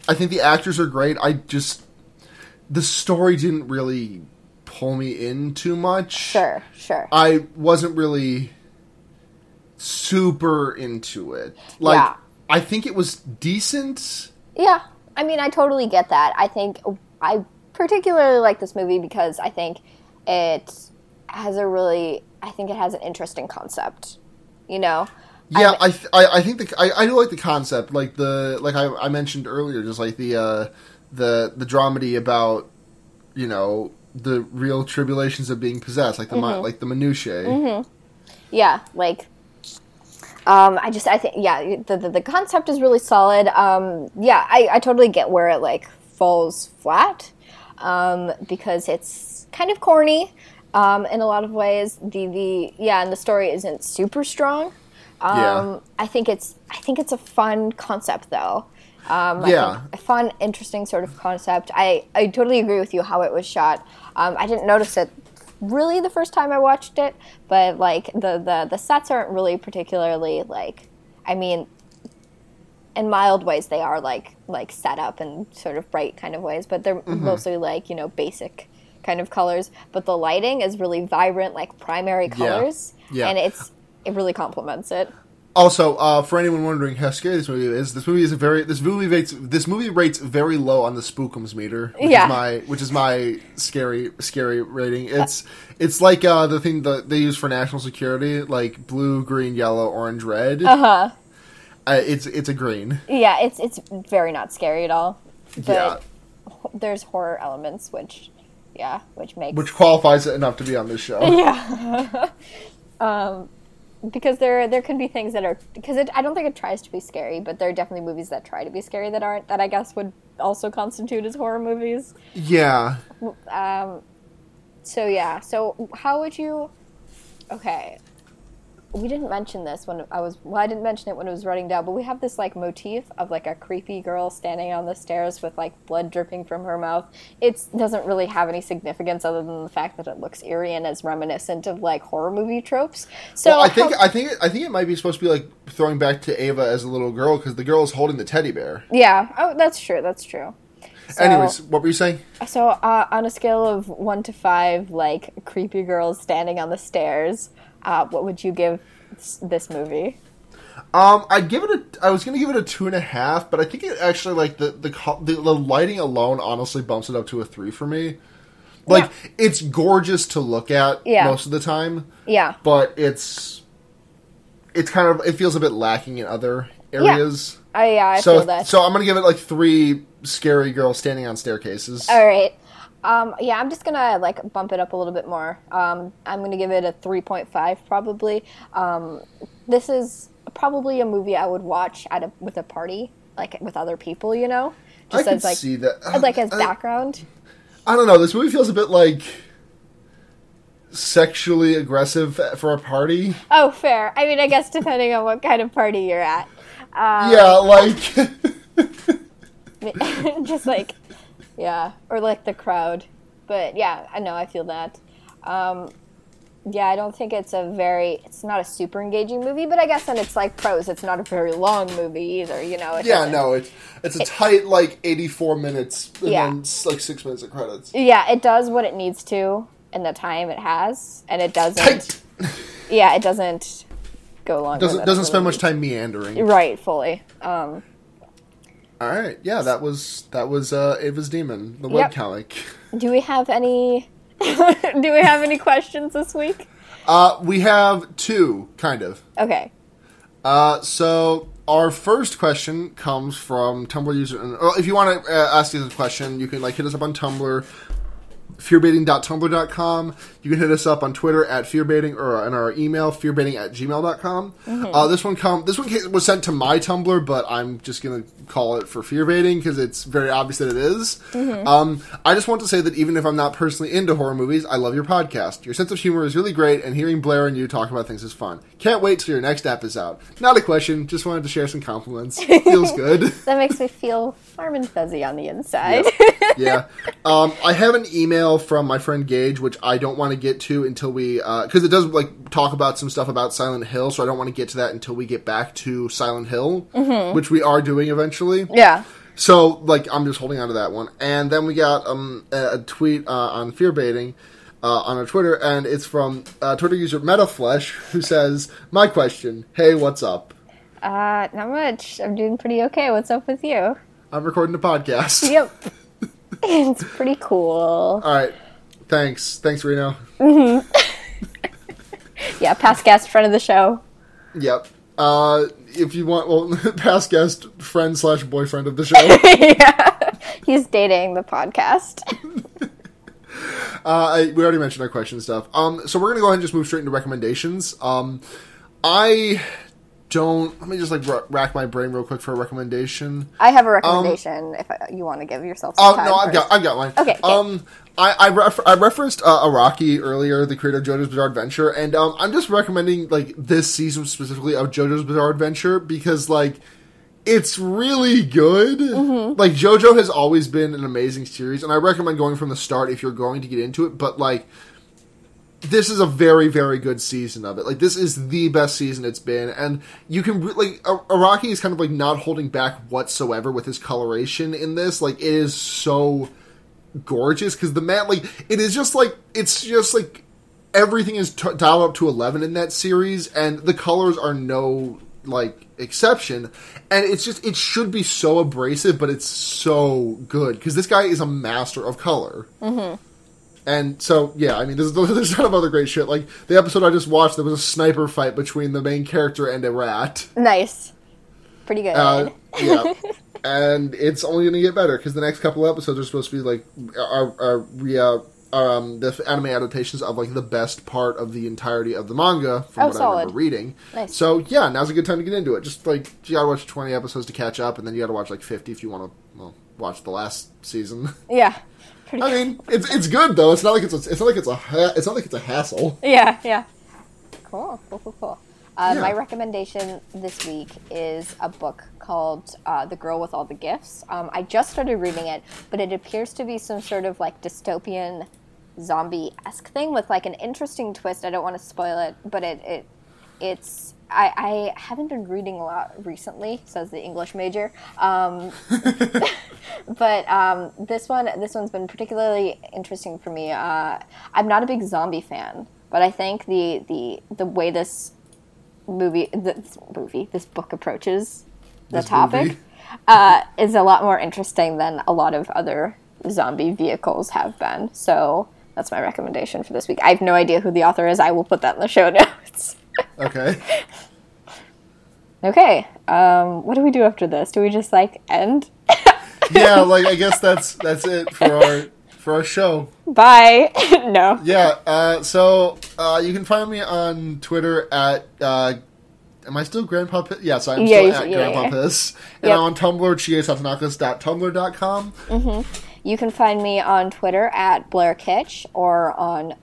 I think the actors are great. I just the story didn't really pull me in too much. Sure, sure. I wasn't really super into it. Like Yeah. I think it was decent. Yeah, I mean, I totally get that. I think I particularly like this movie because I think it has a really, I think it has an interesting concept. You know, Yeah, I, th- I I think the I, I do like the concept, like the like I, I mentioned earlier, just like the uh, the the dramedy about you know the real tribulations of being possessed, like the mi- like the minutiae. yeah, like. Um, I just, I think, yeah, the, the, the concept is really solid. Um, yeah, I, I totally get where it, like, falls flat, um, because it's kind of corny, um, in a lot of ways. The, the, yeah, and the story isn't super strong. Um, Yeah. I think it's, I think it's a fun concept, though. Um, Yeah. a fun, interesting sort of concept. I, I totally agree with you how it was shot. Um, I didn't notice it really the first time I watched it, but like the, the, the sets aren't really particularly like, I mean, in mild ways they are like like set up in sort of bright kind of ways, but they're Mm-hmm. mostly like you know basic kind of colors. But the lighting is really vibrant, like primary colors, Yeah. and it's it really complements it. Also, uh, for anyone wondering how scary this movie is, this movie is a very this movie rates this movie rates very low on the spookums meter, which Yeah. is my which is my scary scary rating. It's it's like uh, the thing that they use for national security, like blue, green, yellow, orange, red. Uh huh. Uh, it's it's a green. Yeah, it's it's very not scary at all. But Yeah. there's horror elements, which yeah, which makes which qualifies it enough to be on this show. yeah. um, because there there can be things that are because it, I don't think it tries to be scary, but there are definitely movies that try to be scary that aren't that I guess would also constitute as horror movies. Yeah. Um, so yeah, so how would you? Okay, we didn't mention this when I was well, I didn't mention it when it was running down, but we have this like motif of like a creepy girl standing on the stairs with like blood dripping from her mouth. It doesn't really have any significance other than the fact that it looks eerie and is reminiscent of like horror movie tropes. So Well, I think how- I think it, I think it might be supposed to be like throwing back to Ava as a little girl because the girl is holding the teddy bear. yeah, oh, that's true. That's true. So- Anyways, what were you saying? So, uh, on a scale of one to five, like creepy girls standing on the stairs, uh, what would you give this movie? Um, I'd give it a. I was gonna give it a two and a half, but I think it actually like the the the, the lighting alone honestly bumps it up to a three for me. Like Yeah. it's gorgeous to look at Yeah. most of the time, Yeah, but it's it's kind of it feels a bit lacking in other areas. I yeah, I so feel that. so I'm gonna give it like three scary girls standing on staircases. All right. Um, yeah, I'm just gonna like bump it up a little bit more. Um, I'm gonna give it a 3.5 probably. Um, this is probably a movie I would watch at a with a party, like with other people, you know, I just can as like see that. as like as I- background. I don't know. This movie feels a bit like sexually aggressive for a party. Oh, fair. I mean, I guess depending on what kind of party you're at. Um, Yeah, like just like, yeah, or like the crowd. But yeah, I know, I feel that. Um, yeah, I don't think it's a very, it's not a super engaging movie, but I guess then it's like pros. It's not a very long movie either, you know? Yeah, doesn't- no, it's it's a tight like eighty four minutes and Yeah. then like six minutes of credits. Yeah, it does what it needs to in the time it has, and it doesn't. Tight. Yeah, it doesn't go long. Doesn't doesn't spend much time meandering. Right, fully. Um, All right, yeah, that was that was uh Ava's Demon, the Yep. webcomic. do we have any? do we have any questions this week? Uh, we have two, kind of. Okay. Uh, so our first question comes from Tumblr user. And, well, if you want to uh, ask us a question, you can like hit us up on Tumblr, fearbaiting.tumblr.com. You can hit us up on Twitter at fearbaiting or in our email fearbaiting at gmail.com. Uh, this one come this one was sent to my Tumblr, but I'm just gonna call it for fearbaiting because it's very obvious that it is. Um, I just want to say that even if I'm not personally into horror movies, I love your podcast. Your sense of humor is really great, and hearing Blair and you talk about things is fun. Can't wait till your next app is out. Not a question, just wanted to share some compliments. Feels good. That makes me feel warm and fuzzy on the inside. yeah. Um, I have an email from my friend Gage, which I don't want to get to until we, because it does like talk about some stuff about Silent Hill, so I don't want to get to that until we get back to Silent Hill, which we are doing eventually. yeah. So, like, I'm just holding on to that one. And then we got um, a, a tweet uh, on fear baiting uh, on our Twitter, and it's from uh, Twitter user MetaFlesh, who says, "My question: Hey, what's up? Uh, not much. I'm doing pretty okay. What's up with you? I'm recording a podcast. Yep. it's pretty cool. All right, thanks, thanks, Reno. Yeah, past guest, friend of the show. Yep. Uh, if you want, well, past guest, friend slash boyfriend of the show. yeah. He's dating the podcast. Uh, I, we already mentioned our question stuff. Um, so we're gonna go ahead and just move straight into recommendations. Um, I don't. Let me just like rack my brain real quick for a recommendation. I have a recommendation if you want to give yourself Oh time no, I've first. got I've got one. Okay, okay. Um, I I, ref- I referenced uh, Araki earlier, the creator of JoJo's Bizarre Adventure, and um, I'm just recommending like this season specifically of JoJo's Bizarre Adventure because like it's really good. Mm-hmm. Like JoJo has always been an amazing series, and I recommend going from the start if you're going to get into it. But like. This is a very, very good season of it. Like this is the best season it's been, and you can re- like Araki is kind of like not holding back whatsoever with his coloration in this. Like it is so gorgeous because the man like it is just like it's just like everything is t- dialed up to 11 in that series and the colors are no like exception and it's just it should be so abrasive but it's so good because this guy is a master of color mm-hmm. And so yeah i mean there's, there's a ton of other great shit like the episode i just watched there was a sniper fight between the main character and a rat Nice. Pretty good. uh, yeah, and it's only going to get better because the next couple episodes are supposed to be like are are re, uh, um the anime adaptations of like the best part of the entirety of the manga from Oh, what I solid. remember reading. Nice. So yeah, now's a good time to get into it. Just like you got to watch twenty episodes to catch up, and then you got to watch like fifty if you want to well, watch the last season. yeah. Pretty I mean, it's it's good though. It's not like it's a, it's not like it's a ha- it's not like it's a hassle. Yeah, yeah. Cool, cool, cool, cool. Uh, Yeah. My recommendation this week is a book called uh, The Girl with All the Gifts. Um, I just started reading it, but it appears to be some sort of like dystopian zombie esque thing with like an interesting twist. I don't want to spoil it, but it, it it's. I, I haven't been reading a lot recently, says the English major. Um, but um, this one this one's been particularly interesting for me. Uh, I'm not a big zombie fan, but I think the the the way this movie this movie this book approaches the This topic uh, is a lot more interesting than a lot of other zombie vehicles have been. So that's my recommendation for this week. I have no idea who the author is. I will put that in the show notes. Okay. okay, um, what do we do after this? Do we just like end? yeah, like I guess that's that's it for our for our show. Bye. no. Yeah, uh, so uh, you can find me on Twitter at. Uh, am I still Grandpa Piss? Yes, I'm Yeah, still at yeah, Grandpa yeah. Piss. And Yep. I'm on Tumblr, chiesatanakas.tumblr.com. You can find me on Twitter at Blair Kitsch or on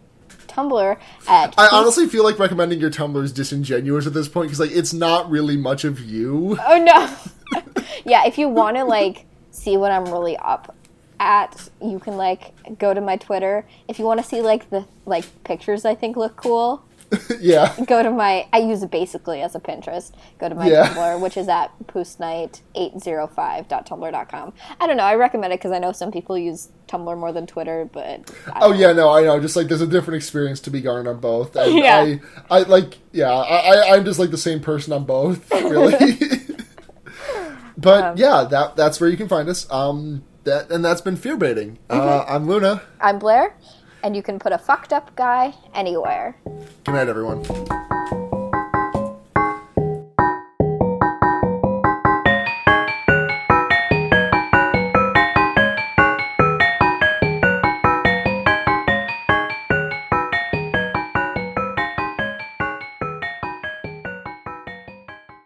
Tumblr at. I honestly feel like recommending your Tumblr is disingenuous at this point because like it's not really much of you. Oh no. yeah, if you want to like see what I'm really up at, you can like go to my Twitter. If you want to see like the like pictures I think look cool, yeah. go to my I use it basically as a Pinterest. Go to my Yeah. Tumblr, which is at poostnight805.tumblr.com. I don't know, I recommend it because I know some people use Tumblr more than Twitter, but I Oh yeah, no, I know. Just like there's a different experience to be garnered on both. And Yeah. I, I like, yeah, I, I, I'm just like the same person on both, really. but Um, yeah, that that's where you can find us. Um, that and that's been fear baiting. Uh, Mm-hmm. I'm Luna. I'm Blair, and you can put a fucked up guy anywhere. Good night, everyone.